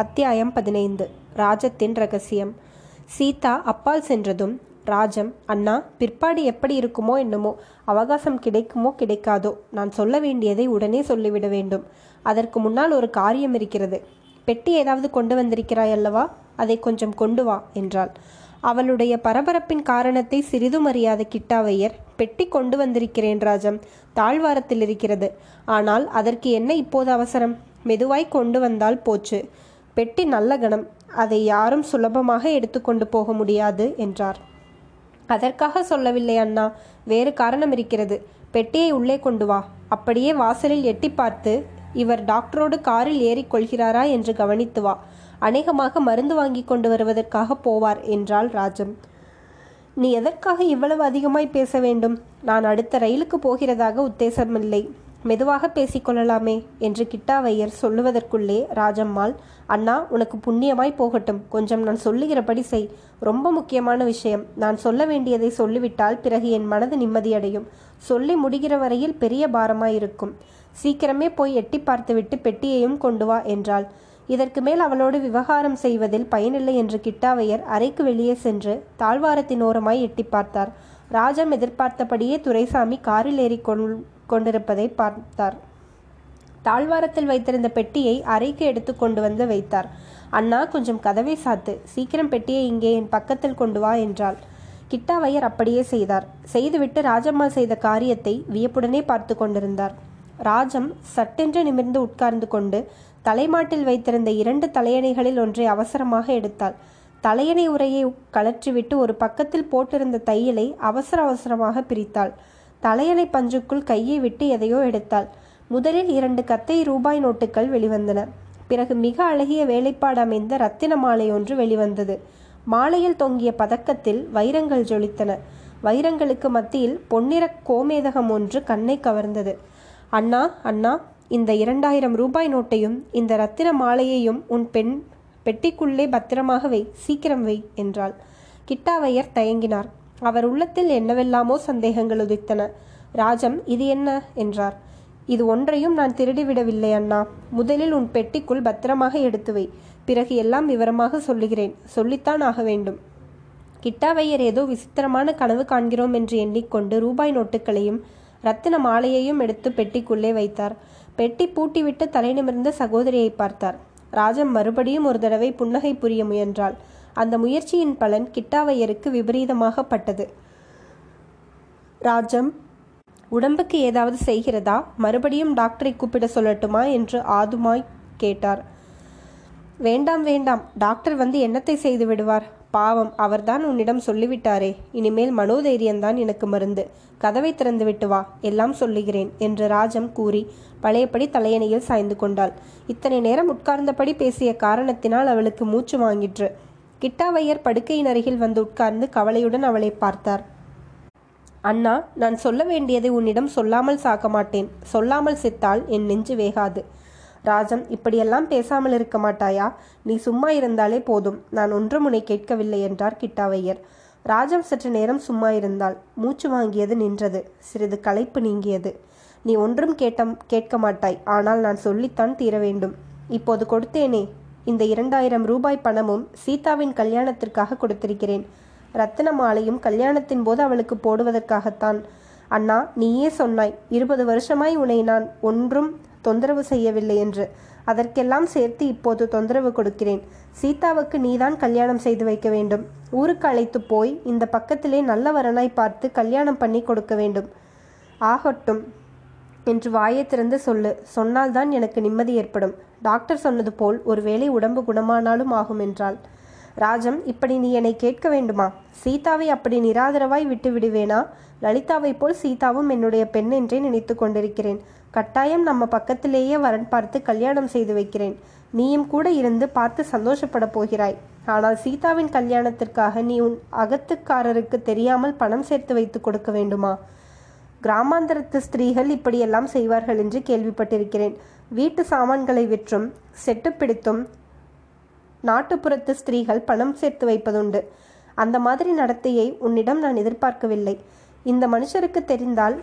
அத்தியாயம் பதினைந்து. ராஜத்தின் ரகசியம். சீதா அப்பால் சென்றதும் ராஜம் அண்ணா பிற்பாடு எப்படி இருக்குமோ என்னமோ அவகாசம் கிடைக்குமோ கிடைக்காதோ நான் சொல்ல வேண்டியதை உடனே சொல்லிவிட வேண்டும். அதற்கு முன்னால் ஒரு காரியம் இருக்கிறது. பெட்டி ஏதாவது கொண்டு வந்திருக்கிறாய் அல்லவா? அதை கொஞ்சம் கொண்டு வா என்றாள். அவளுடைய பரபரப்பின் காரணத்தை சிறிதும் அறியாத கிட்டாவையர் பெட்டி கொண்டு வந்திருக்கிறேன் ராஜம். தாழ்வாரத்தில் இருக்கிறது. ஆனால் அதற்கு என்ன இப்போது அவசரம்? மெதுவாய் கொண்டு வந்தால் போச்சு. பெட்டி நல்ல கணம். அதை யாரும் சுலபமாக எடுத்துக்கொண்டு போக முடியாது என்றார். அதற்காக சொல்லவில்லை அண்ணா. வேறு காரணம் இருக்கிறது. பெட்டியை உள்ளே கொண்டு வா. அப்படியே வாசலில் எட்டி பார்த்து இவர் டாக்டரோடு காரில் ஏறிக்கொள்கிறாரா என்று கவனித்து வா. அநேகமாக மருந்து வாங்கி கொண்டு வருவதற்காக போவார் என்றாள் ராஜம். நீ எதற்காக இவ்வளவு அதிகமாய் பேச வேண்டும்? நான் அடுத்த ரயிலுக்கு போகிறதாக உத்தேசமில்லை. மெதுவாக பேசிக்கொள்ளலாமே என்று கிட்டாவையர் சொல்லுவதற்குள்ளே ராஜம்மாள் அண்ணா உனக்கு புண்ணியமாய் போகட்டும். கொஞ்சம் நான் சொல்லுகிறபடி செய். ரொம்ப முக்கியமான விஷயம். நான் சொல்ல வேண்டியதை சொல்லிவிட்டால் பிறகு என் மனது நிம்மதியடையும். சொல்லி முடிகிற வரையில் பெரிய பாரமாயிருக்கும். சீக்கிரமே போய் எட்டி பார்த்துவிட்டு பெட்டியையும் கொண்டு வா என்றாள். இதற்கு மேல் அவளோடு விவகாரம் செய்வதில் பயனில்லை என்று கிட்டாவையர் அறைக்கு வெளியே சென்று தாழ்வாரத்தின் ஓரமாய் எட்டி பார்த்தார். ராஜம் எதிர்பார்த்தபடியே துரைசாமி காரில் ஏறி கொண்டிருப்பதை பார்த்தார். தாழ்வாரத்தில் வைத்திருந்த பெட்டியை அறைக்கு எடுத்து கொண்டு வந்து வைத்தார். அண்ணா கொஞ்சம் கதவை சாத்து சீக்கிரம் பெட்டியை இங்கே என் பக்கத்தில் கொண்டு வா என்றாள். கிட்டாவையர் அப்படியே செய்தார். செய்துவிட்டு ராஜம்மாள் செய்த காரியத்தை வியப்புடனே பார்த்து கொண்டிருந்தார். ராஜம் சட்டென்று நிமிர்ந்து உட்கார்ந்து கொண்டு தலைமாட்டில் வைத்திருந்த இரண்டு தலையணைகளில் ஒன்றை அவசரமாக எடுத்தாள். தலையணை உரையை கலற்றிவிட்டு ஒரு பக்கத்தில் போட்டிருந்த தையலை அவசர அவசரமாக பிரித்தாள். தலையணை பஞ்சுக்குள் கையை விட்டு எதையோ எடுத்தாள். முதலில் இரண்டு கத்தை ரூபாய் நோட்டுகள் வெளிவந்தன. பிறகு மிக அழகிய வேலைப்பாடு அமைந்த ரத்தின மாலை ஒன்று வெளிவந்தது. மாலையில் தொங்கிய பதக்கத்தில் வைரங்கள் ஜொலித்தன. வைரங்களுக்கு மத்தியில் பொன்னிற கோமேதகம் ஒன்று கண்ணை கவர்ந்தது. அண்ணா அண்ணா இந்த இரண்டாயிரம் ரூபாய் நோட்டையும் இந்த ரத்தின மாலையையும் உன் பெண் பெட்டிக்குள்ளே பத்திரமாக வை சீக்கிரம் வை என்றாள். கிட்டாவையர் தயங்கினார். அவர் உள்ளத்தில் என்னவெல்லாமோ சந்தேகங்கள் உதித்தன. ராஜம் இது என்ன என்றார். இது ஒன்றையும் நான் திருடிவிடவில்லை அண்ணா. முதலில் உன் பெட்டிக்குள் பத்திரமாக எடுத்து வை. பிறகு எல்லாம் விவரமாக சொல்லுகிறேன். சொல்லித்தான் ஆக வேண்டும் கிட்டாவையர் ஏதோ விசித்திரமான கனவு காண்கிறோம் என்று எண்ணிக்கொண்டு ரூபாய் நோட்டுகளையும் ரத்தின மாலையையும் எடுத்து பெட்டிக்குள்ளே வைத்தார். பெட்டி பூட்டிவிட்டு தலை நிமிர்ந்த சகோதரியை பார்த்தார். ராஜம் மறுபடியும் ஒரு தடவை புன்னகை புரிய முயன்றாள். அந்த முயற்சியின் பலன் கிட்டாவையருக்கு விபரீதமாகப்பட்டது. ராஜம் உடம்புக்கு ஏதாவது செய்கிறதா? மறுபடியும் டாக்டரை கூப்பிட சொல்லட்டுமா? என்று ஆதுமாய் கேட்டார். வேண்டாம் வேண்டாம். டாக்டர் வந்து என்னத்தை செய்து விடுவார்? பாவம் அவர்தான் உன்னிடம் சொல்லிவிட்டாரே. இனிமேல் மனோதைரியம்தான் எனக்கு மருந்து. கதவை திறந்து விட்டு வா எல்லாம் சொல்லுகிறேன் என்று ராஜம் கூறி பழையபடி தலையணையில் சாய்ந்து கொண்டாள். இத்தனை நேரம் உட்கார்ந்தபடி பேசிய காரணத்தினால் அவளுக்கு மூச்சு வாங்கிற்று. கிட்டாவையர் படுக்கையின் அருகில் வந்து உட்கார்ந்து கவலையுடன் அவளை பார்த்தார். அண்ணா நான் சொல்ல வேண்டியதை உன்னிடம் சொல்லாமல் சாக்க மாட்டேன். சொல்லாமல் செத்தால் என் நெஞ்சு வேகாது. ராஜம் இப்படியெல்லாம் பேசாமல் இருக்க மாட்டாயா? நீ சும்மா இருந்தாலே போதும். நான் ஒன்றும் உன்னை கேட்கவில்லை என்றார் கிட்டாவையர். ராஜம் சற்று நேரம் சும்மா இருந்தாள். மூச்சு வாங்கியது நின்றது. சிறிது களைப்பு நீங்கியது. நீ ஒன்றும் கேட்டம் கேட்க மாட்டாய். ஆனால் நான் சொல்லித்தான் தீர வேண்டும். இப்போது கொடுத்தேனே. இந்த இரண்டாயிரம் ரூபாய் பணமும் சீதாவின் கல்யாணத்திற்காக கொடுத்திருக்கிறேன். ரத்தின மாலையும் கல்யாணத்தின் போது அவளுக்கு போடுவதற்காகத்தான். அண்ணா நீயே சொன்னாய் இருபது வருஷமாய் உன்னை நான் ஒன்றும் தொந்தரவு செய்யவில்லை என்று. அதற்கெல்லாம் சேர்த்து இப்போது தொந்தரவு கொடுக்கிறேன். சீதாவுக்கு நீதான் கல்யாணம் செய்து வைக்க வேண்டும். ஊருக்கு அழைத்து போய் இந்த பக்கத்திலே நல்ல வரனாய் பார்த்து கல்யாணம் பண்ணி கொடுக்க வேண்டும். ஆகட்டும் என்று வாயை திறந்து சொல்லு. சொன்னால்தான் எனக்கு நிம்மதி ஏற்படும். டாக்டர் சொன்னது போல் ஒருவேளை உடம்பு குணமானாலும் ஆகும் என்றாள். ராஜம் இப்படி நீ என்னை கேட்க வேண்டுமா? சீதாவை அப்படி நிராதரவாய் விட்டு விடுவேனா? லலிதாவை போல் சீதாவும் என்னுடைய பெண் என்றே நினைத்து கொண்டிருக்கிறேன். கட்டாயம் நம்ம பக்கத்திலேயே வரன் பார்த்து கல்யாணம் செய்து வைக்கிறேன். நீயும் கூட இருந்து பார்த்து சந்தோஷப்பட போகிறாய். ஆனால் சீதாவின் கல்யாணத்திற்காக நீ உன் அகத்துக்காரருக்கு தெரியாமல் பணம் சேர்த்து வைத்து கொடுக்க வேண்டுமா? கிராமாந்தரத்து ஸ்திரீகள் இப்படியெல்லாம் செய்வார்கள் என்று கேள்விப்பட்டிருக்கிறேன். வீட்டு சாமான்களை விற்றும் செட்டு பிடித்தும் நாட்டுப்புறத்து ஸ்திரீகள் பணம் சேர்த்து வைப்பதுண்டு. அந்த மாதிரி நடத்தையை உன்னிடம் நான் எதிர்பார்க்கவில்லை. இந்த மனுஷருக்கு தெரிந்தால்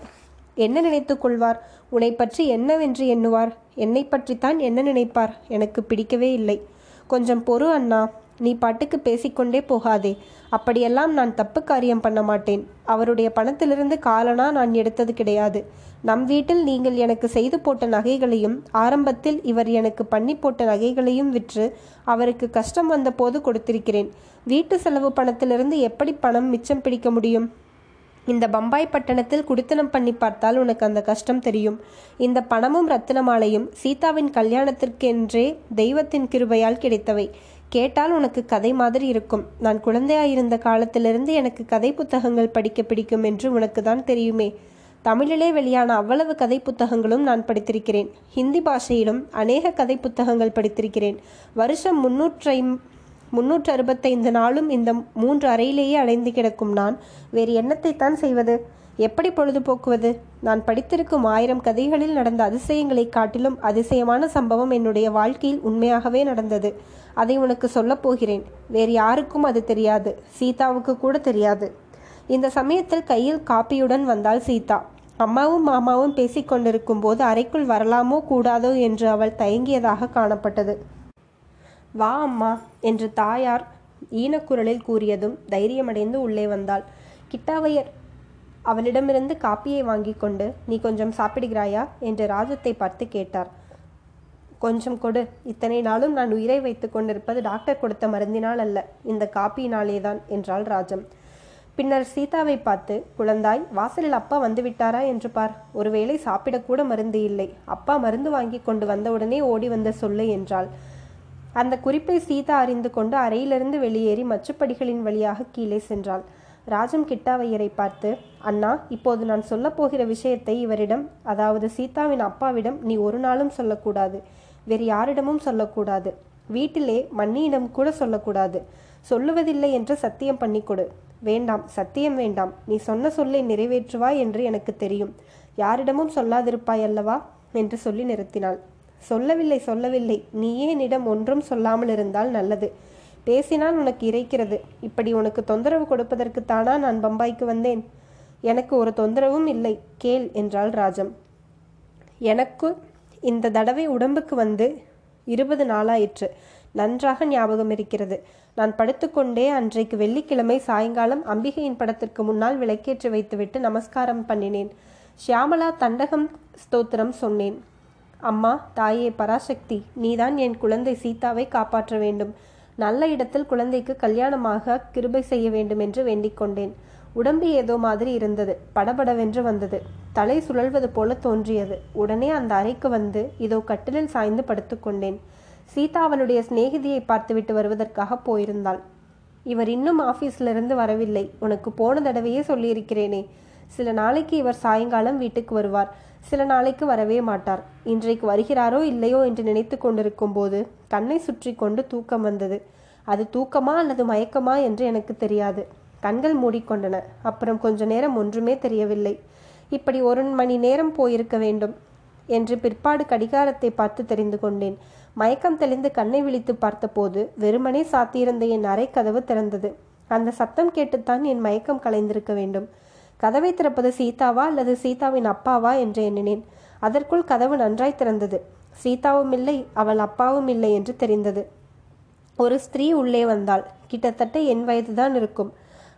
என்ன நினைத்து கொள்வார்? உன்னை பற்றி என்னவென்று எண்ணுவார்? என்னை பற்றித்தான் என்ன நினைப்பார்? எனக்கு பிடிக்கவே இல்லை. கொஞ்சம் பொறு அண்ணா. நீ பாட்டுக்கு பேசிக்கொண்டே போகாதே. அப்படியெல்லாம் நான் தப்பு காரியம் பண்ண மாட்டேன். அவருடைய பணத்திலிருந்து காலனா நான் எடுத்தது கிடையாது. நம் வீட்டில் நீங்கள் எனக்கு செய்து போட்ட நகைகளையும் ஆரம்பத்தில் இவர் எனக்கு பண்ணி போட்ட நகைகளையும் விற்று அவருக்கு கஷ்டம் வந்தபோது கொடுத்திருக்கிறேன். வீட்டு செலவு பணத்திலிருந்து எப்படி பணம் மிச்சம் பிடிக்க முடியும்? இந்த பம்பாய் பட்டணத்தில் குடித்தனம் பண்ணி பார்த்தால் உனக்கு அந்த கஷ்டம் தெரியும். இந்த பணமும் ரத்தினமாலையும் சீதாவின் கல்யாணத்திற்கென்றே தெய்வத்தின் கிருபையால் கிடைத்தவை. கேட்டால் உனக்கு கதை மாதிரி இருக்கும். நான் குழந்தையாயிருந்த காலத்திலிருந்து எனக்கு கதை புத்தகங்கள் படிக்க பிடிக்கும் என்று உனக்கு தான் தெரியுமே. தமிழிலே வெளியான அவ்வளவு கதை புத்தகங்களும் நான் படித்திருக்கிறேன். ஹிந்தி பாஷையிலும் அநேக கதை புத்தகங்கள் படித்திருக்கிறேன். வருஷம் முன்னூற்றை முன்னூற்று அறுபத்தைந்து நாளும் இந்த மூன்று அறையிலேயே அடைந்து கிடக்கும் நான். வேறு என்னத்தைத்தான் செய்வது? எப்படி பொழுதுபோக்குவது? நான் படித்திருக்கும் ஆயிரம் கதைகளில் நடந்த அதிசயங்களை காட்டிலும் அதிசயமான சம்பவம் என்னுடைய வாழ்க்கையில் உண்மையாகவே நடந்தது. அதை உனக்கு சொல்லப் போகிறேன். வேறு யாருக்கும் அது தெரியாது. சீதாவுக்கு கூட தெரியாது. இந்த சமயத்தில் கையில் காப்பியுடன் வந்தாள் சீதா. அம்மாவும் மாமாவும் பேசிக்கொண்டிருக்கும் போது அறைக்குள் வரலாமோ கூடாதோ என்று அவள் தயங்கியதாக காணப்பட்டது. வா அம்மா என்று தாயார் ஈனக்குரலில் கூறியதும் தைரியமடைந்து உள்ளே வந்தாள். கிட்டாவையர் அவளிடமிருந்து காப்பியை வாங்கி கொண்டு நீ கொஞ்சம் சாப்பிடுகிறாயா? என்று ராஜத்தை பார்த்து கேட்டார். கொஞ்சம் கொடு. இத்தனை நாளும் நான் உயிரை வைத்து கொண்டிருப்பது டாக்டர் கொடுத்த மருந்தினால் அல்ல. இந்த காப்பியினாலேதான் என்றாள் ராஜம். பின்னர் சீதாவை பார்த்து குழந்தாய் வாசலில் அப்பா வந்து விட்டாரா என்று பார். ஒருவேளை சாப்பிடக்கூட மருந்து இல்லை. அப்பா மருந்து வாங்கி கொண்டு வந்தவுடனே ஓடி வந்த சொல்லு என்றாள். அந்த குறிப்பை சீதா அறிந்து கொண்டு அறையிலிருந்து வெளியேறி மச்சுப்படிகளின் வழியாக கீழே சென்றாள். ராஜம் கிட்டாவையரை பார்த்து அண்ணா இப்போது நான் சொல்லப்போகிற விஷயத்தை இவரிடம் அதாவது சீதாவின் அப்பாவிடம் நீ ஒரு நாளும் சொல்லக்கூடாது வேறு யாரிடமும் சொல்லக்கூடாது. வீட்டிலே மன்னியிடம் கூட சொல்லக்கூடாது. சொல்லுவதில்லை என்று சத்தியம் பண்ணிக்கொடு வேண்டாம் சத்தியம் வேண்டாம். நீ சொன்ன சொல்லை நிறைவேற்றுவாய் என்று எனக்கு தெரியும். யாரிடமும் சொல்லாதிருப்பாய் அல்லவா? என்று சொல்லி நிறுத்தினாள். சொல்லவில்லை சொல்லவில்லை. நீயே என்னிடம் ஒன்றும் சொல்லாமல் இருந்தால் நல்லது. பேசினால் உனக்கு இறைக்கிறது. இப்படி உனக்கு தொந்தரவு கொடுப்பதற்கு தானா நான் பம்பாய்க்கு வந்தேன்? எனக்கு ஒரு தொந்தரவும் இல்லை. கேள் என்றாள் ராஜம். எனக்கு இந்த தடவை உடம்புக்கு வந்து இருபது நாளாயிற்று. நன்றாக ஞாபகம் இருக்கிறது. நான் படுத்துக்கொண்டே அன்றைக்கு வெள்ளிக்கிழமை சாயங்காலம் அம்பிகையின் படத்திற்கு முன்னால் விளக்கேற்றி வைத்துவிட்டு நமஸ்காரம் பண்ணினேன். ஷியாமலா தண்டகம் ஸ்தோத்திரம் சொன்னேன். அம்மா தாயே பராசக்தி நீதான் என் குழந்தை சீதாவை காப்பாற்ற வேண்டும். நல்ல இடத்தில் குழந்தைக்கு கல்யாணமாக கிருபை செய்ய வேண்டும் என்று வேண்டிக் கொண்டேன். உடம்பு ஏதோ மாதிரி இருந்தது. படபடவென்று வந்தது. தலை சுழல்வது போல தோன்றியது. உடனே அந்த அறைக்கு வந்து இதோ கட்டிலில் சாய்ந்து படுத்துக்கொண்டேன் சீதா அவளுடைய சிநேகிதியை பார்த்துவிட்டு வருவதற்காக போயிருந்தாள். இவர் இன்னும் ஆஃபீஸிலிருந்து வரவில்லை. உனக்கு போன தடவையே சொல்லியிருக்கிறேனே. சில நாளைக்கு இவர் சாயங்காலம் வீட்டுக்கு வருவார். சில நாளைக்கு வரவே மாட்டார். இன்றைக்கு வருகிறாரோ இல்லையோ என்று நினைத்து கொண்டிருக்கும் போது கண்ணை சுற்றி கொண்டு தூக்கம் வந்தது. அது தூக்கமா அல்லது மயக்கமா என்று எனக்கு தெரியாது. கண்கள் மூடிக்கொண்டன. அப்புறம் கொஞ்ச நேரம் ஒன்றுமே தெரியவில்லை. இப்படி ஒரு மணி நேரம் போயிருக்க வேண்டும் என்று பிற்பாடு கடிகாரத்தை பார்த்து தெரிந்து கொண்டேன். மயக்கம் தெளிந்து கண்ணை விழித்து பார்த்தபோது வெறுமனே சாத்தியிருந்த என் அறை கதவு திறந்தது. அந்த சத்தம் கேட்டுத்தான் என் மயக்கம் கலைந்திருக்க வேண்டும். கதவை திறப்பது சீதாவா அல்லது சீதாவின் அப்பாவா என்று எண்ணினேன். அதற்குள் கதவு நன்றாய் திறந்தது. சீதாவும் இல்லை அவள் அப்பாவும் இல்லை என்று தெரிந்தது. ஒரு ஸ்திரீ உள்ளே வந்தாள். கிட்டத்தட்ட என் வயதுதான் இருக்கும்.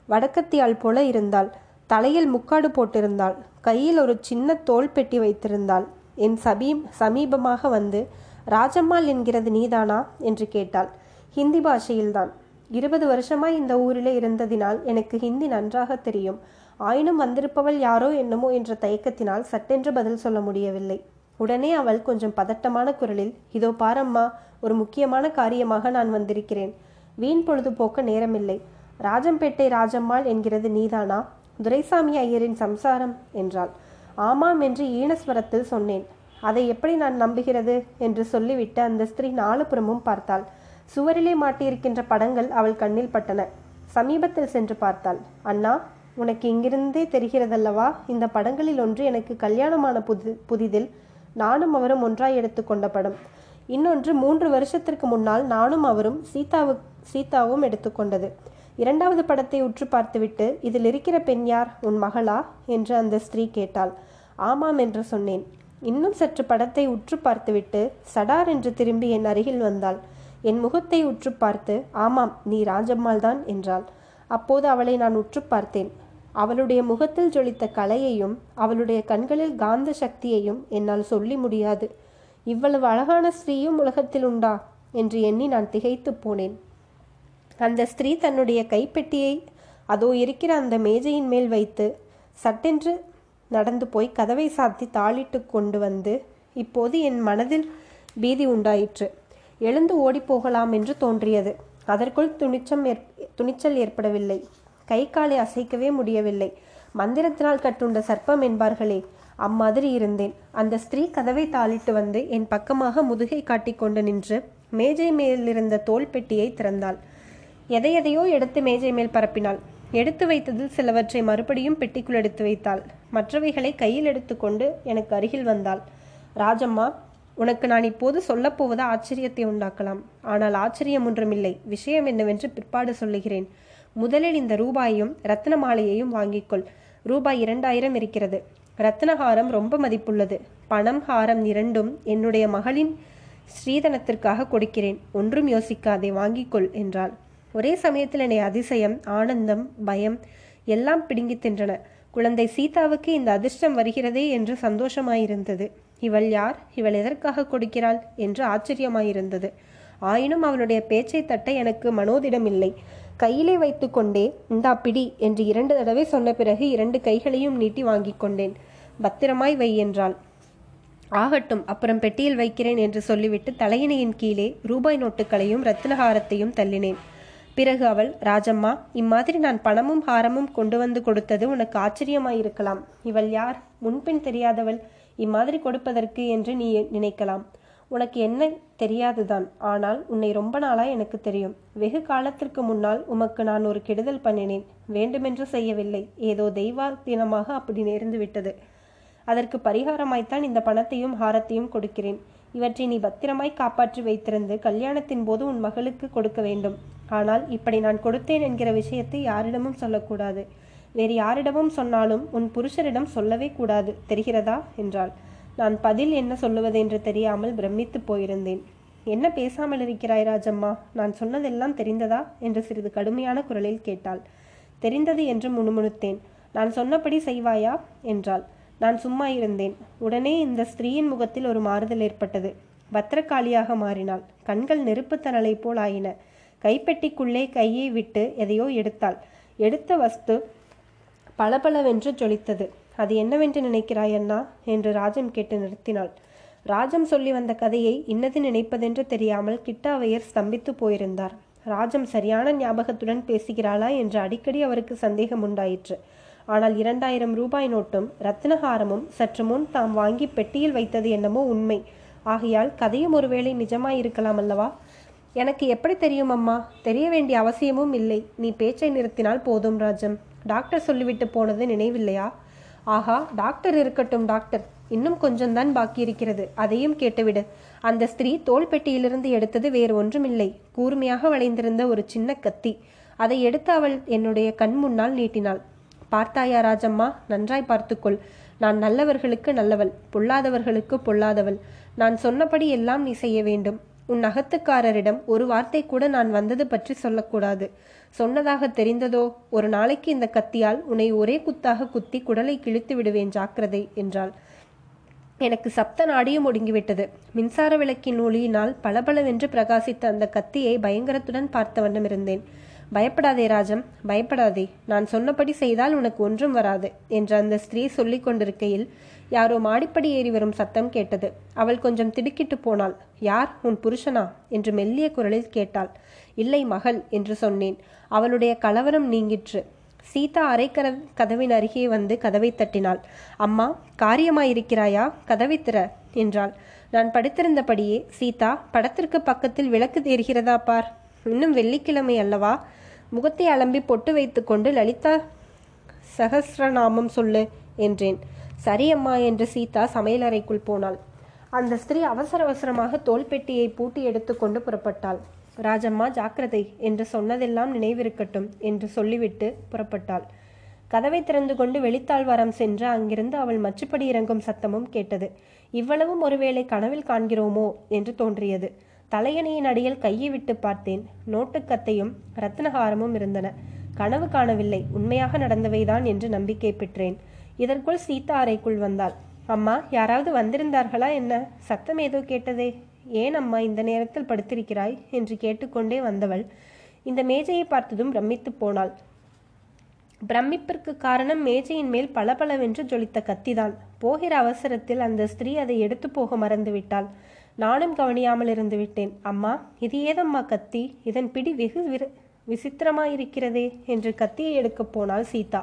வடக்கத்தியாள் போல இருந்தாள். தலையில் முக்காடு போட்டிருந்தாள். கையில் ஒரு சின்ன தோல் பெட்டி வைத்திருந்தாள். என் சபீம் சமீபமாக வந்து ராஜம்மாள் என்கிறது நீதானா? என்று கேட்டாள். ஹிந்தி பாஷையில்தான். இருபது வருஷமாய் இந்த ஊரிலே இருந்ததினால் எனக்கு ஹிந்தி நன்றாக தெரியும். ஆயினும் வந்திருப்பவள் யாரோ என்னமோ என்ற தயக்கத்தினால் சட்டென்று பதில் சொல்ல முடியவில்லை. உடனே அவள் கொஞ்சம் பதட்டமான குரலில் இதோ பாரம்மா ஒரு முக்கியமான காரியமாக நான் வந்திருக்கிறேன். வீண் பொழுதுபோக்க நேரமில்லை. ராஜம்பேட்டை ராஜம்மாள் என்கிறது நீதானா? துரைசாமி ஐயரின் சம்சாரம் என்றாள். ஆமாம் என்று ஈனஸ்வரத்தில் சொன்னேன். அதை எப்படி நான் நம்புகிறது? என்று சொல்லிவிட்டு அந்த ஸ்திரீ நாலுபுறமும் பார்த்தாள். சுவரிலே மாட்டியிருக்கின்ற படங்கள் அவள் கண்ணில் பட்டன. சமீபத்தில் சென்று பார்த்தாள். அண்ணா உனக்கு இங்கிருந்தே தெரிகிறதல்லவா? இந்த படங்களில் ஒன்று எனக்கு கல்யாணமான புது புதிதில் நானும் அவரும் ஒன்றாய் எடுத்துக்கொண்ட படம். இன்னொன்று மூன்று வருஷத்திற்கு முன்னால் நானும் அவரும் சீதாவு சீதாவும் எடுத்துக்கொண்டது இரண்டாவது படத்தை உற்று பார்த்துவிட்டு இதில் இருக்கிற பெண் யார்? உன் மகளா? என்று அந்த ஸ்திரீ கேட்டாள். ஆமாம் என்று சொன்னேன். இன்னும் சற்று படத்தை உற்று பார்த்துவிட்டு சடார் என்று திரும்பி என் அருகில் வந்தாள். என் முகத்தை உற்று பார்த்து ஆமாம் நீ ராஜம்மாள் தான் என்றாள். அப்போது அவளை நான் உற்று பார்த்தேன். அவளுடைய முகத்தில் ஜொலித்த கலையையும் அவளுடைய கண்களில் காந்த சக்தியையும் என்னால் சொல்லி முடியாது. இவ்வளவு அழகான ஸ்திரீயும் உலகத்தில் உண்டா? என்று எண்ணி நான் திகைத்து போனேன். அந்த ஸ்திரீ தன்னுடைய கைப்பெட்டியை அதோ இருக்கிற அந்த மேஜையின் மேல் வைத்து சட்டென்று நடந்து போய் கதவை சாத்தி தாளிட்டு கொண்டு வந்து இப்போது என் மனதில் பீதி உண்டாயிற்று. எழுந்து ஓடிப்போகலாம் என்று தோன்றியது. அதற்குள் துணிச்சம் ஏற் துணிச்சல் ஏற்படவில்லை. கை காலை அசைக்கவே முடியவில்லை. மந்திரத்தினால் கட்டுண்ட சர்ப்பம் என்பார்களே அம்மாதிரி இருந்தேன். அந்த ஸ்திரீ கதவை தாளிட்டு வந்து என் பக்கமாக முதுகை காட்டிக்கொண்டு நின்று மேஜை மேலிருந்த தோல் பெட்டியை திறந்தாள். எதை எதையோ எடுத்து மேஜை மேல் பரப்பினாள். எடுத்து வைத்ததில் சிலவற்றை மறுபடியும் பெட்டிக்குள் எடுத்து வைத்தாள். மற்றவைகளை கையில் எடுத்துக்கொண்டு எனக்கு அருகில் வந்தாள். ராஜம்மா உனக்கு நான் இப்போது சொல்லப்போவது ஆச்சரியத்தை உண்டாக்கலாம். ஆனால் ஆச்சரியம் ஒன்றுமில்லை. விஷயம் என்னவென்று பிற்பாடு சொல்லுகிறேன். முதலில் இந்த ரூபாயையும் ரத்ன மாலையையும் வாங்கிக்கொள். ரூபாய் இரண்டாயிரம் இருக்கிறது. ரத்னஹாரம் ரொம்ப மதிப்புள்ளது. பணம் ஹாரம் இரண்டும் என்னுடைய மகளின் ஸ்ரீதனத்திற்காக கொடுக்கிறேன். ஒன்றும் யோசிக்காதே வாங்கிக்கொள் என்றாள். ஒரே சமயத்தில் என்னை அதிசயம் ஆனந்தம் பயம் எல்லாம் பிடுங்கி தின்றன. குழந்தை சீதாவுக்கு இந்த அதிர்ஷ்டம் வருகிறதே என்று சந்தோஷமாயிருந்தது. இவள் யார்? இவள் எதற்காக கொடுக்கிறாள்? என்று ஆச்சரியமாயிருந்தது. ஆயினும் அவளுடைய பேச்சை தட்ட எனக்கு மனோதிடமில்லை. கையிலே வைத்துக்கொண்டே இந்தா பிடி என்று இரண்டு தடவை சொன்ன பிறகு இரண்டு கைகளையும் நீட்டி வாங்கிக் கொண்டேன். பத்திரமாய் வை என்றாள். ஆகட்டும் அப்புறம் பெட்டியில் வைக்கிறேன் என்று சொல்லிவிட்டு தலையணையின் கீழே ரூபாய் நோட்டுகளையும் ரத்தினஹாரத்தையும் தள்ளினேன். பிறகு அவள் ராஜம்மா இம்மாதிரி நான் பணமும் ஹாரமும் கொண்டு வந்து கொடுத்தது உனக்கு ஆச்சரியமாயிருக்கலாம். இவள் யார்? முன்பின் தெரியாதவள். இம்மாதிரி கொடுப்பதற்கு என்று நீ நினைக்கலாம். உனக்கு என்ன தெரியாதுதான். ஆனால் உன்னை ரொம்ப நாளாய் எனக்கு தெரியும். வெகு காலத்திற்கு முன்னால் உமக்கு நான் ஒரு கெடுதல் பண்ணினேன். வேண்டுமென்று செய்யவில்லை. ஏதோ தெய்வாதீனமாக அப்படி நேர்ந்து விட்டது அதற்கு பரிகாரமாய்த்தான் இந்த பணத்தையும் ஹாரத்தையும் கொடுக்கிறேன். இவற்றை நீ பத்திரமாய் காப்பாற்றி வைத்திருந்து கல்யாணத்தின் போது உன் மகளுக்கு கொடுக்க வேண்டும். ஆனால் இப்படி நான் கொடுத்தேன் என்கிற விஷயத்தை யாரிடமும் சொல்லக்கூடாது. வேறு யாரிடமும் சொன்னாலும் உன் புருஷரிடம் சொல்லவே கூடாது. தெரிகிறதா? என்றாள். நான் பதில் என்ன சொல்லுவதென்று தெரியாமல் பிரமித்து போயிருந்தேன். என்ன பேசாமல் இருக்கிறாய் ராஜம்மா? நான் சொன்னதெல்லாம் தெரிந்ததா? என்று சிறிது கடுமையான குரலில் கேட்டாள். தெரிந்தது என்று முணுமுணுத்தேன். நான் சொன்னபடி செய்வாயா? என்றாள். நான் சும்மா இருந்தேன். உடனே இந்த ஸ்திரீயின் முகத்தில் ஒரு மாறுதல் ஏற்பட்டது. பத்திரக்காளியாக மாறினாள். கண்கள் நெருப்பு தணலை போல் ஆயின. கைப்பெட்டிக்குள்ளே கையை விட்டு எதையோ எடுத்தாள். எடுத்த வஸ்து பளபளவென்று ஜொலித்தது. அது என்னவென்று நினைக்கிறாய் அண்ணா என்று ராஜம் கேட்டு நிறுத்தினாள். ராஜம் சொல்லி வந்த கதையை இன்னது நினைப்பதென்று தெரியாமல் கிட்டாவையர் ஸ்தம்பித்து போயிருந்தார். ராஜம் சரியான ஞாபகத்துடன் பேசுகிறாளா என்று அடிக்கடி அவருக்கு சந்தேகம் உண்டாயிற்று. ஆனால் இரண்டாயிரம் ரூபாய் நோட்டும் ரத்னஹாரமும் சற்று முன் தாம் வாங்கி பெட்டியில் வைத்தது என்னமோ உண்மை. ஆகையால் கதையும் ஒருவேளை நிஜமாயிருக்கலாம் அல்லவா? எனக்கு எப்படி தெரியும் அம்மா தெரிய வேண்டிய அவசியமும் இல்லை. நீ பேச்சை நிறுத்தினால் போதும் ராஜம். டாக்டர் சொல்லிவிட்டு போனது நினைவில்லையா? ஆஹா டாக்டர் இருக்கட்டும் டாக்டர் இன்னும் கொஞ்சம்தான் பாக்கி இருக்கிறது. அதையும் கேட்டுவிடு. அந்த ஸ்திரீ தோல் பெட்டியிலிருந்து எடுத்தது வேறு ஒன்றுமில்லை. கூர்மையாக வளைந்திருந்த ஒரு சின்ன கத்தி. அதை எடுத்து அவள் என்னுடைய கண் முன்னால் நீட்டினாள். பார்த்தாயா ராஜம்மா? நன்றாய் பார்த்துக்கொள். நான் நல்லவர்களுக்கு நல்லவள் பொல்லாதவர்களுக்கு பொல்லாதவள். நான் சொன்னபடி எல்லாம் நீ செய்ய வேண்டும். உன் அகத்துக்காரரிடம் ஒரு வார்த்தை கூட நான் வந்தது பற்றி சொல்லக்கூடாது. சொன்னதாக தெரிந்ததோ ஒரு நாளைக்கு இந்த கத்தியால் உன்னை ஒரே குத்தாக குத்தி குடலை கிழித்து விடுவேன் ஜாக்கிரதை என்றாள். எனக்கு சப்த நாடியும் ஒடுங்கிவிட்டது. மின்சார விளக்கின் ஒளியினால் பளபளவென்று பிரகாசித்த அந்த கத்தியை பயங்கரத்துடன் பார்த்த வண்ணம் இருந்தேன். பயப்படாதே ராஜம் பயப்படாதே. நான் சொன்னபடி செய்தால் உனக்கு ஒன்றும் வராது என்று அந்த ஸ்திரீ சொல்லிக் கொண்டிருக்கையில் யாரோ மாடிப்படி ஏறி வரும் சத்தம் கேட்டது. அவள் கொஞ்சம் திடுக்கிட்டு போனாள். யார்? உன் புருஷனா? என்று மெல்லிய குரலில் கேட்டாள். இல்லை மகள் என்று சொன்னேன். அவளுடைய கலவரம் நீங்கிற்று. சீதா அரைக்கர கதவின் அருகே வந்து கதவை தட்டினாள். அம்மா காரியமாயிருக்கிறாயா? கதவை திற என்றாள். நான் படுத்திருந்தபடியே சீதா படத்திற்கு பக்கத்தில் விளக்கு தெரிகிறதா பார். இன்னும் வெள்ளிக்கிழமை அல்லவா? முகத்தை அலம்பி பொட்டு வைத்துக்கொண்டு லலிதா சகசிரநாமம் சொல்லு என்றேன். சரி அம்மா என்று சீதா சமையலறைக்குள் போனாள். அந்த ஸ்திரீ அவசர அவசரமாக தோல்பெட்டியை பூட்டி எடுத்துக்கொண்டு புறப்பட்டாள். ராஜம்மா ஜாக்கிரதை. என்று சொன்னதெல்லாம் நினைவிருக்கட்டும் என்று சொல்லிவிட்டு புறப்பட்டாள். கதவை திறந்து கொண்டு வெளித்தாழ்வாரம் சென்று அங்கிருந்து அவள் மச்சுப்படி இறங்கும் சத்தமும் கேட்டது. இவ்வளவும் ஒருவேளை கனவில் காண்கிறோமோ? என்று தோன்றியது. தலையணையின் அடியில் கையை விட்டு பார்த்தேன். நோட்டுக்கத்தையும் ரத்னஹாரமும் இருந்தன. கனவு காணவில்லை. உண்மையாக நடந்தவைதான் என்று நம்பிக்கை பெற்றேன். இதற்குள் சீதா அறைக்குள் வந்தாள். அம்மா யாராவது வந்திருந்தார்களா என்ன? சத்தம் ஏதோ கேட்டதே. ஏன் அம்மா இந்த நேரத்தில் படுத்திருக்கிறாய்? என்று கேட்டுக்கொண்டே வந்தவள் இந்த மேஜையை பார்த்ததும் பிரமித்து போனாள். பிரமிப்பிற்கு காரணம் மேஜையின் மேல் பளபளவென்று ஜொலித்த கத்திதான். போகிற அவசரத்தில் அந்த ஸ்திரீ அதை எடுத்து போக மறந்துவிட்டாள். நானும் கவனியாமல் இருந்து விட்டேன். அம்மா இது ஏதம்மா கத்தி? இதன் பிடி வெகு விசித்திரமாயிருக்கிறதே என்று கத்தியை எடுக்கப் போனாள் சீதா.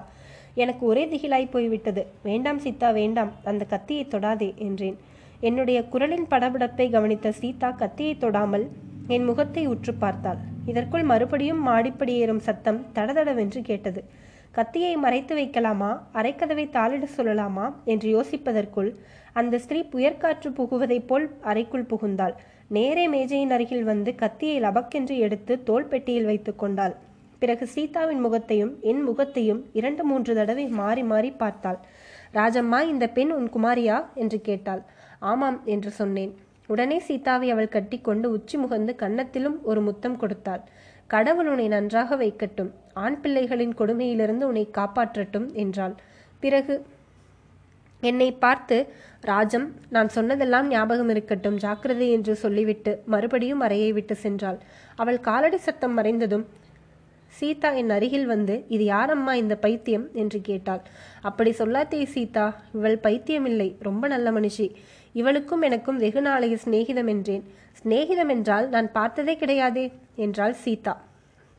எனக்கு ஒரே திகிலாய் போய்விட்டது. வேண்டாம் சீதா வேண்டாம். அந்த கத்தியை தொடாதே என்றேன். என்னுடைய குரலின் படபடப்பை கவனித்த சீதா கத்தியை தொடாமல் என் முகத்தை உற்று பார்த்தாள். இதற்குள் மறுபடியும் மாடிப்படி ஏறும் சத்தம் தடதடவென்று கேட்டது. கத்தியை மறைத்து வைக்கலாமா? அரைக்கதவை தாளிட சொல்லலாமா? என்று யோசிப்பதற்குள் அந்த ஸ்திரீ புயற்காற்று புகுவதைப் போல் அறைக்குள் புகுந்தாள். நேரே மேஜையின் அருகில் வந்து கத்தியை லபக்கென்று எடுத்து தோல் பெட்டியில் வைத்து கொண்டாள். பிறகு சீதாவின் முகத்தையும் என் முகத்தையும் இரண்டு மூன்று தடவை மாறி மாறி பார்த்தாள். ராஜம்மா இந்த பெண் உன் குமாரியா? என்று கேட்டாள். ஆமாம் என்று சொன்னேன். உடனே சீதாவை அவள் கட்டிக்கொண்டு உச்சி முகந்து கன்னத்திலும் ஒரு முத்தம் கொடுத்தாள். கடவுள் உன்னை நன்றாக வைக்கட்டும். ஆண் பிள்ளைகளின் கொடுமையிலிருந்து உன்னை காப்பாற்றட்டும் என்றாள். பிறகு என்னை பார்த்து ராஜம் நான் சொன்னதெல்லாம் ஞாபகம் இருக்கட்டும் ஜாக்கிரதை என்று சொல்லிவிட்டு மறுபடியும் அறையை விட்டு சென்றாள். அவள் காலடி சத்தம் மறைந்ததும் சீதா என் அருகில் வந்து இது யாரம்மா இந்த பைத்தியம்? என்று கேட்டாள். அப்படி சொல்லாதே சீதா இவள் பைத்தியமில்லை ரொம்ப நல்ல மனுஷி. இவளுக்கும் எனக்கும் வெகு நாளைய சிநேகிதம் என்றேன். சிநேகிதம் என்றால் நான் பார்த்ததே கிடையாதே என்றாள் சீதா.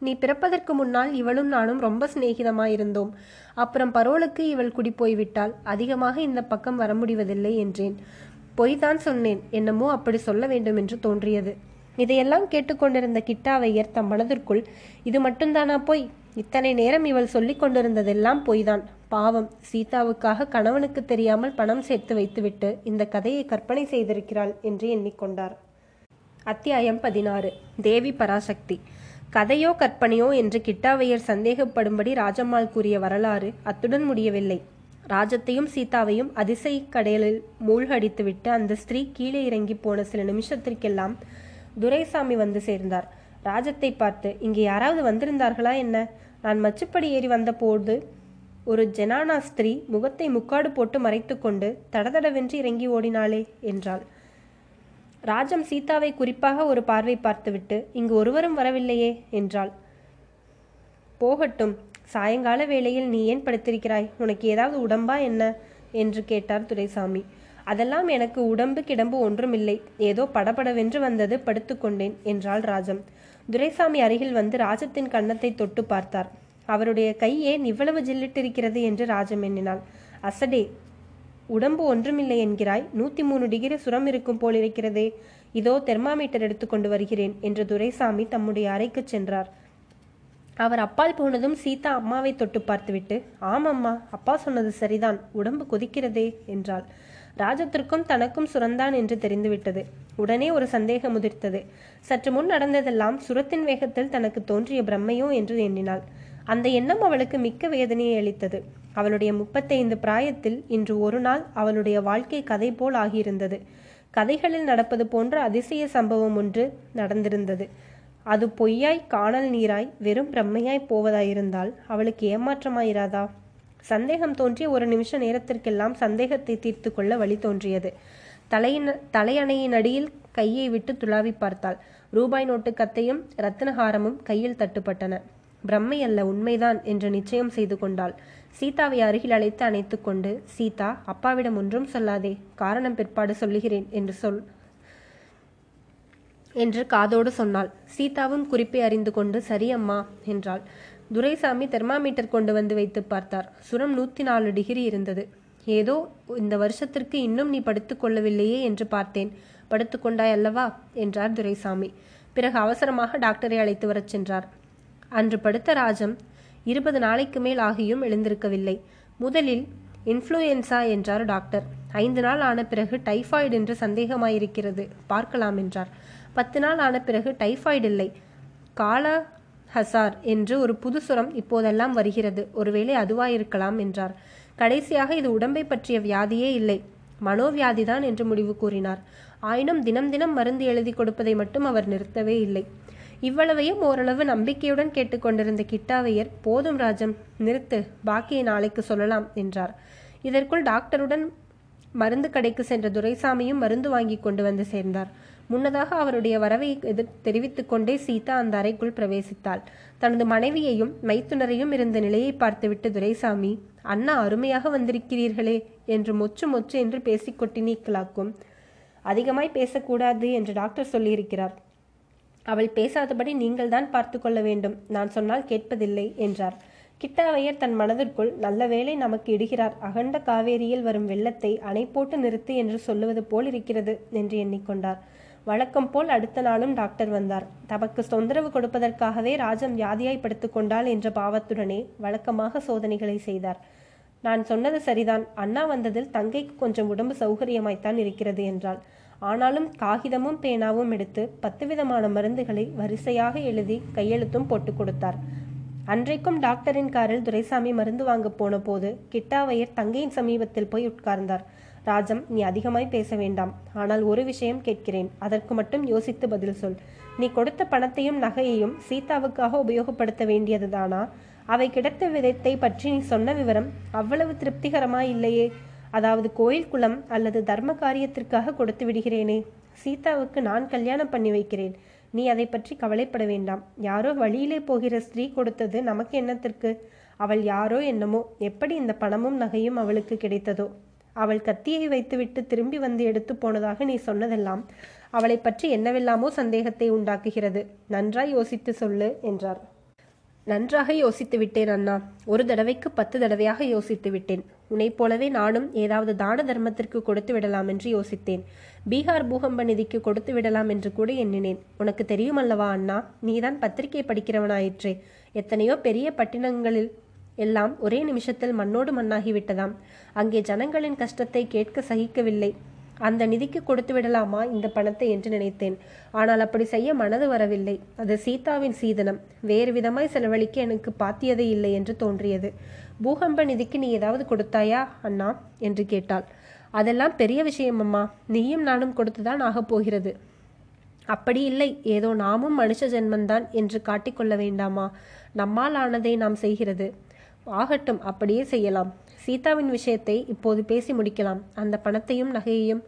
நீ பிறப்பதற்கு முன்னால் இவளும் நானும் ரொம்ப சிநேகிதமாயிருந்தோம். அப்புறம் பரோலுக்கு இவள் குடிப்போய்விட்டால் அதிகமாக இந்த பக்கம் வர முடிவதில்லை என்றேன். பொய்தான் சொன்னேன். என்னமோ அப்படி சொல்ல வேண்டும் என்று தோன்றியது. இதையெல்லாம் கேட்டுக்கொண்டிருந்த கிட்டாவையர் தம் மனதிற்குள் இது மட்டும்தானா பொய்? இத்தனை நேரம் இவள் சொல்லிக் கொண்டிருந்ததெல்லாம் பொய்தான். பாவம் சீதாவுக்காக கணவனுக்கு தெரியாமல் பணம் சேர்த்து வைத்துவிட்டு இந்த கதையை கற்பனை செய்திருக்கிறாள் என்று எண்ணிக்கொண்டார். அத்தியாயம் பதினாறு. தேவி பராசக்தி. கதையோ கற்பனையோ என்று கிட்டாவையர் சந்தேகப்படும்படி ராஜம்மாள் கூறிய வரலாறு அத்துடன் முடியவில்லை. ராஜத்தையும் சீதாவையும் அதிசய கடலில் மூழ்கடித்துவிட்டு அந்த ஸ்திரீ கீழே இறங்கி போன சில நிமிஷத்திற்கெல்லாம் துரைசாமி வந்து சேர்ந்தார். ராஜத்தை பார்த்து இங்கே யாராவது வந்திருந்தார்களா என்ன? நான் மச்சுப்படி ஏறி வந்தபோது ஒரு ஜெனானா ஸ்திரீ முகத்தை முக்காடு போட்டு மறைத்துக்கொண்டு தடதடவென்று இறங்கி ஓடினாளே என்றாள். ராஜம் சீதாவை குறிப்பாக ஒரு பார்வை பார்த்துவிட்டு இங்கு ஒருவரும் வரவில்லையே என்றாள். போகட்டும் சாயங்கால வேளையில் நீ ஏன் படுத்திருக்கிறாய்? உனக்கு ஏதாவது உடம்பா என்ன? என்று கேட்டார் துரைசாமி. அதெல்லாம் எனக்கு உடம்பு கிடம்பு ஒன்றுமில்லை. ஏதோ படபடவென்று வந்தது படுத்துக்கொண்டேன் என்றாள் ராஜம். துரைசாமி அருகில் வந்து ராஜத்தின் கன்னத்தை தொட்டு பார்த்தார். அவருடைய கை ஏன் இவ்வளவு ஜில்லிட்டிருக்கிறது? என்று ராஜம் எண்ணினாள். அசடே உடம்பு ஒன்றுமில்லை என்கிறாய். நூத்தி மூணு டிகிரி சுரம் இருக்கும் போல் இருக்கிறதே. இதோ தெர்மாமீட்டர் எடுத்துக்கொண்டு வருகிறேன் என்று துரைசாமி தம்முடைய அறைக்கு சென்றார். அவர் அப்பால் போனதும் சீதா அம்மாவை தொட்டு பார்த்துவிட்டு ஆமம்மா அப்பா சொன்னது சரிதான். உடம்பு கொதிக்கிறதே என்றாள். ராஜத்திற்கும் தனக்கும் சுரந்தான் என்று தெரிந்துவிட்டது. உடனே ஒரு சந்தேகம் உதிர்த்தது. சற்று முன் நடந்ததெல்லாம் சுரத்தின் வேகத்தில் தனக்கு தோன்றிய பிரம்மையோ என்று எண்ணினாள். அந்த எண்ணம் அவளுக்கு மிக்க வேதனையை அளித்தது. அவளுடைய முப்பத்தைந்து பிராயத்தில் இன்று ஒரு நாள் அவளுடைய வாழ்க்கை கதை போல் ஆகியிருந்தது. கதைகளில் நடப்பது போன்ற அதிசய சம்பவம் ஒன்று நடந்திருந்தது. அது பொய்யாய் காணல் நீராய் வெறும் பிரம்மையாய் போவதாயிருந்தால் அவளுக்கு ஏமாற்றமாயிராதா? சந்தேகம் தோன்றிய ஒரு நிமிஷ நேரத்திற்கெல்லாம் சந்தேகத்தை தீர்த்து கொள்ள வழி தோன்றியது. தலையின் தலையணையின் அடியில் கையை விட்டு துளாவி பார்த்தாள். ரூபாய் நோட்டு கத்தையும் ரத்தினஹாரமும் கையில் தட்டுப்பட்டன. பிரம்மை அல்ல உண்மைதான் என்று நிச்சயம் செய்து கொண்டாள். சீதாவை அருகில் அழைத்து அணைத்து கொண்டு சீதா அப்பாவிடம் ஒன்றும் சொல்லாதே காரணம் பிற்பாடு சொல்லுகிறேன் என்று சொல் என்று காதோடு சொன்னாள். சீதாவும் குறிப்பை அறிந்து கொண்டு சரி அம்மா என்றாள். துரைசாமி தெர்மாமீட்டர் கொண்டு வந்து வைத்து பார்த்தார். சுரம் நூத்தி நாலு டிகிரி இருந்தது. ஏதோ இந்த வருஷத்திற்கு இன்னும் நீ படுத்துக்கொள்ளவில்லையே என்று பார்த்தேன். படுத்துக்கொண்டாய் அல்லவா? என்றார் துரைசாமி. பிறகு அவசரமாக டாக்டரை அழைத்து வரச் சென்றார். அன்று படுத்த ராஜம் இருபது நாளைக்கு மேல் ஆகியும் எழுந்திருக்கவில்லை. முதலில் இன்ஃப்ளூயன்சா என்றார் டாக்டர். ஐந்து நாள் ஆன பிறகு டைஃபாய்டு என்று சந்தேகமாயிருக்கிறது. பார்க்கலாம் என்றார். பத்து நாள் ஆன பிறகு டைஃபாய்டு இல்லை. கால ஹசார் என்று ஒரு புது சுரம் இப்போதெல்லாம் வருகிறது. ஒருவேளை அதுவாயிருக்கலாம் என்றார். கடைசியாக இது உடம்பை பற்றிய வியாதியே இல்லை. மனோவியாதிதான் என்று முடிவு கூறினார். ஆயினும் தினம் தினம் மருந்து எழுதி கொடுப்பதை மட்டும் அவர் நிறுத்தவே இல்லை. இவ்வளவையும் ஓரளவு நம்பிக்கையுடன் கேட்டுக்கொண்டிருந்த கிட்டாவையர் போதும் ராஜம் நிறுத்து பாக்கியை நாளைக்கு சொல்லலாம் என்றார். இதற்குள் டாக்டருடன் மருந்து கடைக்கு சென்ற துரைசாமியும் மருந்து வாங்கி கொண்டு வந்து சேர்ந்தார். முன்னதாக அவருடைய வரவை எதிர் தெரிவித்துக் கொண்டே சீதா அந்த அறைக்குள் பிரவேசித்தாள். தனது மனைவியையும் மைத்துனரையும் இருந்த நிலையை பார்த்துவிட்டு துரைசாமி அண்ணா அருமையாக வந்திருக்கிறீர்களே என்று மொச்சு மொச்சு என்று பேசிக் கொட்டினீக்கலாக்கும் அதிகமாய் பேசக்கூடாது என்று டாக்டர் சொல்லியிருக்கிறார். அவள் பேசாதபடி நீங்கள் தான் பார்த்து கொள்ள வேண்டும். நான் சொன்னால் கேட்பதில்லை என்றார். கிட்டாவையர் தன் மனதிற்குள் நல்ல வேளை நமக்கு இடுகிறார். அகண்ட காவேரியில் வரும் வெள்ளத்தை அணை போட்டு நிறுத்து என்று சொல்லுவது போல் இருக்கிறது என்று எண்ணிக்கொண்டார் வழக்கம் போல் அடுத்த நாளும் டாக்டர் வந்தார். தமக்கு தொந்தரவு கொடுப்பதற்காகவே ராஜம் வியாதியாய் படுத்துக் கொண்டாள் என்ற பாவத்துடனே வழக்கமாக சோதனைகளை செய்தார். நான் சொன்னது சரிதான். அண்ணா வந்ததில் தங்கைக்கு கொஞ்சம் உடம்பு சௌகரியமாய்த்தான் இருக்கிறது என்றாள். ஆனாலும் காகிதமும் பேனாவும் எடுத்து பத்து விதமான மருந்துகளை வரிசையாக எழுதி கையெழுத்தும் போட்டு கொடுத்தார். அன்றைக்கும் டாக்டரின் காரில் துரைசாமி மருந்து வாங்க போன போது கிட்டாவையர் தங்கையின் சமீபத்தில் போய் உட்கார்ந்தார். ராஜம் நீ அதிகமாய் பேச வேண்டாம். ஆனால் ஒரு விஷயம் கேட்கிறேன். அதற்கு மட்டும் யோசித்து பதில் சொல். நீ கொடுத்த பணத்தையும் நகையையும் சீதாவுக்காக உபயோகப்படுத்த வேண்டியதுதானா? அவை கிடைத்த விதத்தை பற்றி நீ சொன்ன விவரம் அவ்வளவு திருப்திகரமாய் இல்லையே. அதாவது கோயில் குளம் அல்லது தர்ம காரியத்திற்காக கொடுத்து விடுகிறேனே. சீதாவுக்கு நான் கல்யாணம் பண்ணி வைக்கிறேன். நீ அதை பற்றி கவலைப்பட வேண்டாம். யாரோ வழியிலே போகிற ஸ்திரீ கொடுத்தது நமக்கு என்னத்திற்கு? அவள் யாரோ என்னமோ எப்படி இந்த பணமும் நகையும் அவளுக்கு கிடைத்ததோ? அவள் கத்தியை வைத்துவிட்டு திரும்பி வந்து எடுத்து போனதாக நீ சொன்னதெல்லாம் அவளை பற்றி என்னவெல்லாமோ சந்தேகத்தை உண்டாக்குகிறது. நன்றாய் யோசித்து சொல்லு என்றார். நன்றாக யோசித்து விட்டேன் அண்ணா. ஒரு தடவைக்கு பத்து தடவையாக யோசித்து விட்டேன். உன்னைப் போலவே நானும் ஏதாவது தான தர்மத்திற்கு கொடுத்து விடலாம் என்று யோசித்தேன். பீகார் பூகம்ப நிதிக்கு கொடுத்து விடலாம் என்று கூட எண்ணினேன். உனக்கு தெரியுமல்லவா அண்ணா? நீதான் பத்திரிகை படிக்கிறவனாயிற்றே. எத்தனையோ பெரிய பட்டினங்களில் எல்லாம் ஒரே நிமிஷத்தில் மண்ணோடு மண்ணாகிவிட்டதாம் அங்கே ஜனங்களின் கஷ்டத்தை கேட்க சகிக்கவில்லை. அந்த நிதிக்கு கொடுத்து விடலாமா இந்த பணத்தை என்று நினைத்தேன். ஆனால் அப்படி செய்ய மனது வரவில்லை. அது சீதாவின் சீதனம். வேறு விதமாய் செலவழிக்க எனக்கு பாத்தியதே இல்லை என்று தோன்றியது. பூகம்ப நிதிக்கு நீ ஏதாவது கொடுத்தாயா அண்ணா? என்று கேட்டாள். அதெல்லாம் பெரிய விஷயம் அம்மா. நீயும் நானும் கொடுத்துதான் ஆகப் போகிறது. அப்படி இல்லை. ஏதோ நாமும் மனுஷ ஜென்மந்தான் என்று காட்டிக்கொள்ள வேண்டாமா? நம்மால் ஆனதை நாம் செய்கிறது. ஆகட்டும் அப்படியே செய்யலாம். சீதாவின் விஷயத்தை இப்போது பேசி முடிக்கலாம். அந்த பணத்தையும் நகையையும்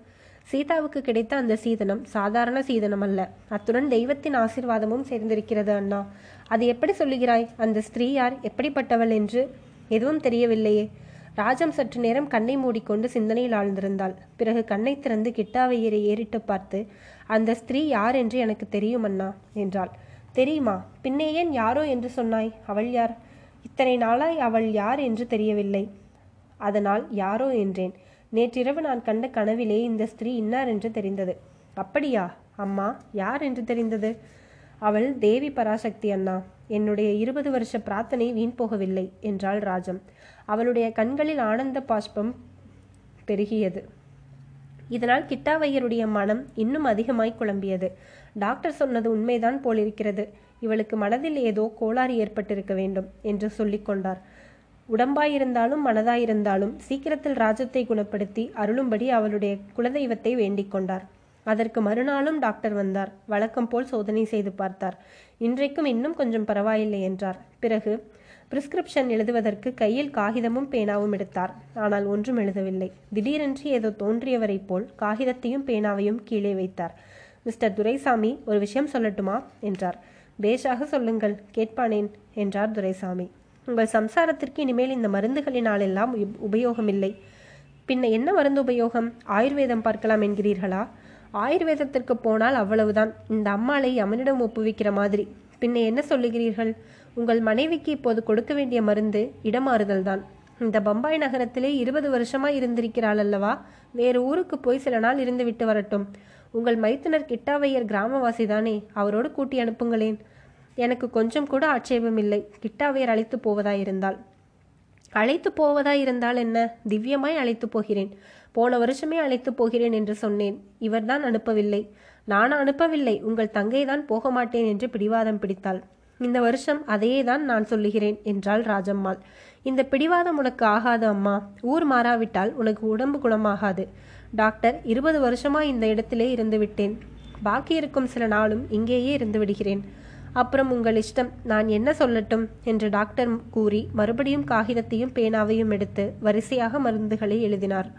சீதாவுக்கு கிடைத்த அந்த சீதனம் சாதாரண சீதனம் அல்ல. அத்துடன் தெய்வத்தின் ஆசீர்வாதமும் சேர்ந்திருக்கிறது அண்ணா. அது எப்படி சொல்லுகிறாய்? அந்த ஸ்திரீ யார்? எப்படிப்பட்டவள் என்று எதுவும் தெரியவில்லையே. ராஜம் சற்று நேரம் கண்ணை மூடிக்கொண்டு சிந்தனையில் ஆழ்ந்திருந்தாள். பிறகு கண்ணை திறந்து கிட்டாவையரை ஏறிட்டு பார்த்து அந்த ஸ்திரீ யார் என்று எனக்கு தெரியும் அண்ணா என்றாள். தெரியுமா? பின்னே ஏன் யாரோ என்று சொன்னாய்? அவள் யார்? இத்தனை நாளாய் அவள் யார் என்று தெரியவில்லை. அதனால் யாரோ என்றேன். நேற்றிரவு நான் கண்ட கனவிலே இந்த ஸ்திரீ இன்னார் என்று தெரிந்தது. அப்படியா? அம்மா யார் என்று தெரிந்தது? அவள் தேவி பராசக்தி அண்ணா என்னுடைய இருபது வருஷ பிரார்த்தனை வீண் போகவில்லை என்றாள் ராஜம். அவளுடைய கண்களில் ஆனந்த பாஷ்பம் பெருகியது. இதனால் கிட்டாவையருடைய மனம் இன்னும் அதிகமாய் குழம்பியது. டாக்டர் சொன்னது உண்மைதான் போலிருக்கிறது. இவளுக்கு மனதில் ஏதோ கோளாறு ஏற்பட்டிருக்க வேண்டும் என்று சொல்லிக்கொண்டார் உடம்பாயிருந்தாலும் மனதாயிருந்தாலும் சீக்கிரத்தில் ராஜத்தை குணப்படுத்தி அருளும்படி அவளுடைய குலதெய்வத்தை வேண்டிக் கொண்டார். அதற்கு மறுநாளும் டாக்டர் வந்தார். வழக்கம் போல் சோதனை செய்து பார்த்தார். இன்றைக்கும் இன்னும் கொஞ்சம் பரவாயில்லை என்றார். பிறகு பிரிஸ்கிரிப்ஷன் எழுதுவதற்கு கையில் காகிதமும் பேனாவும் எடுத்தார். ஆனால் ஒன்றும் எழுதவில்லை. திடீரென்று ஏதோ தோன்றியவரைப் போல் காகிதத்தையும் பேனாவையும் கீழே வைத்தார். மிஸ்டர் துரைசாமி ஒரு விஷயம் சொல்லட்டுமா? என்றார். பேஷாக சொல்லுங்கள் கேட்பானேன் என்றார் துரைசாமி. உங்கள் சம்சாரத்திற்கு இனிமேல் இந்த மருந்துகளினாலெல்லாம் உப- உபயோகமில்லை. பின்ன என்ன மருந்து உபயோகம்? ஆயுர்வேதம் பார்க்கலாம் என்கிறீர்களா? ஆயுர்வேதத்திற்கு போனால் அவ்வளவுதான். இந்த அம்மாளை அவனிடம் ஒப்புவிக்கிற மாதிரி. பின்ன என்ன சொல்லுகிறீர்கள்? உங்கள் மனைவிக்கு இப்போது கொடுக்க வேண்டிய மருந்து இடமாறுதல் தான் இந்த பம்பாய் நகரத்திலே இருபது வருஷமா இருந்திருக்கிறாள் அல்லவா? வேறு ஊருக்கு போய் சில நாள் இருந்துவிட்டு வரட்டும். உங்கள் மைத்துனர் கிட்டாவையர் கிராமவாசிதானே? அவரோடு கூட்டி அனுப்புங்களேன். எனக்கு கொஞ்சம் கூட ஆட்சேபம் இல்லை கிட்டாவையர் அழைத்து போவதாயிருந்தால். அழைத்து போவதாயிருந்தால் என்ன? திவ்யமாய் அழைத்து போகிறேன். போன வருஷமே அழைத்து போகிறேன் என்று சொன்னேன். இவர்தான் அனுப்பவில்லை. நான் அனுப்பவில்லை. உங்கள் தங்கை தான் போக மாட்டேன் என்று பிடிவாதம் பிடித்தாள். இந்த வருஷம் அதையே தான் நான் சொல்லுகிறேன் என்றாள் ராஜம்மாள். இந்த பிடிவாதம் உனக்கு ஆகாது அம்மா. ஊர் மாறாவிட்டால் உனக்கு உடம்பு குணமாகாது. டாக்டர் இருபது வருஷமா இந்த இடத்திலே இருந்து விட்டேன். பாக்கி இருக்கும் சில நாளும் இங்கேயே இருந்து விடுகிறேன். அப்புறம் உங்கள் இஷ்டம் நான் என்ன சொல்லட்டும்? என்று டாக்டர் கூறி மறுபடியும் காகிதத்தையும் பேனாவையும் எடுத்து வரிசையாக மருந்துகளை எழுதினார்.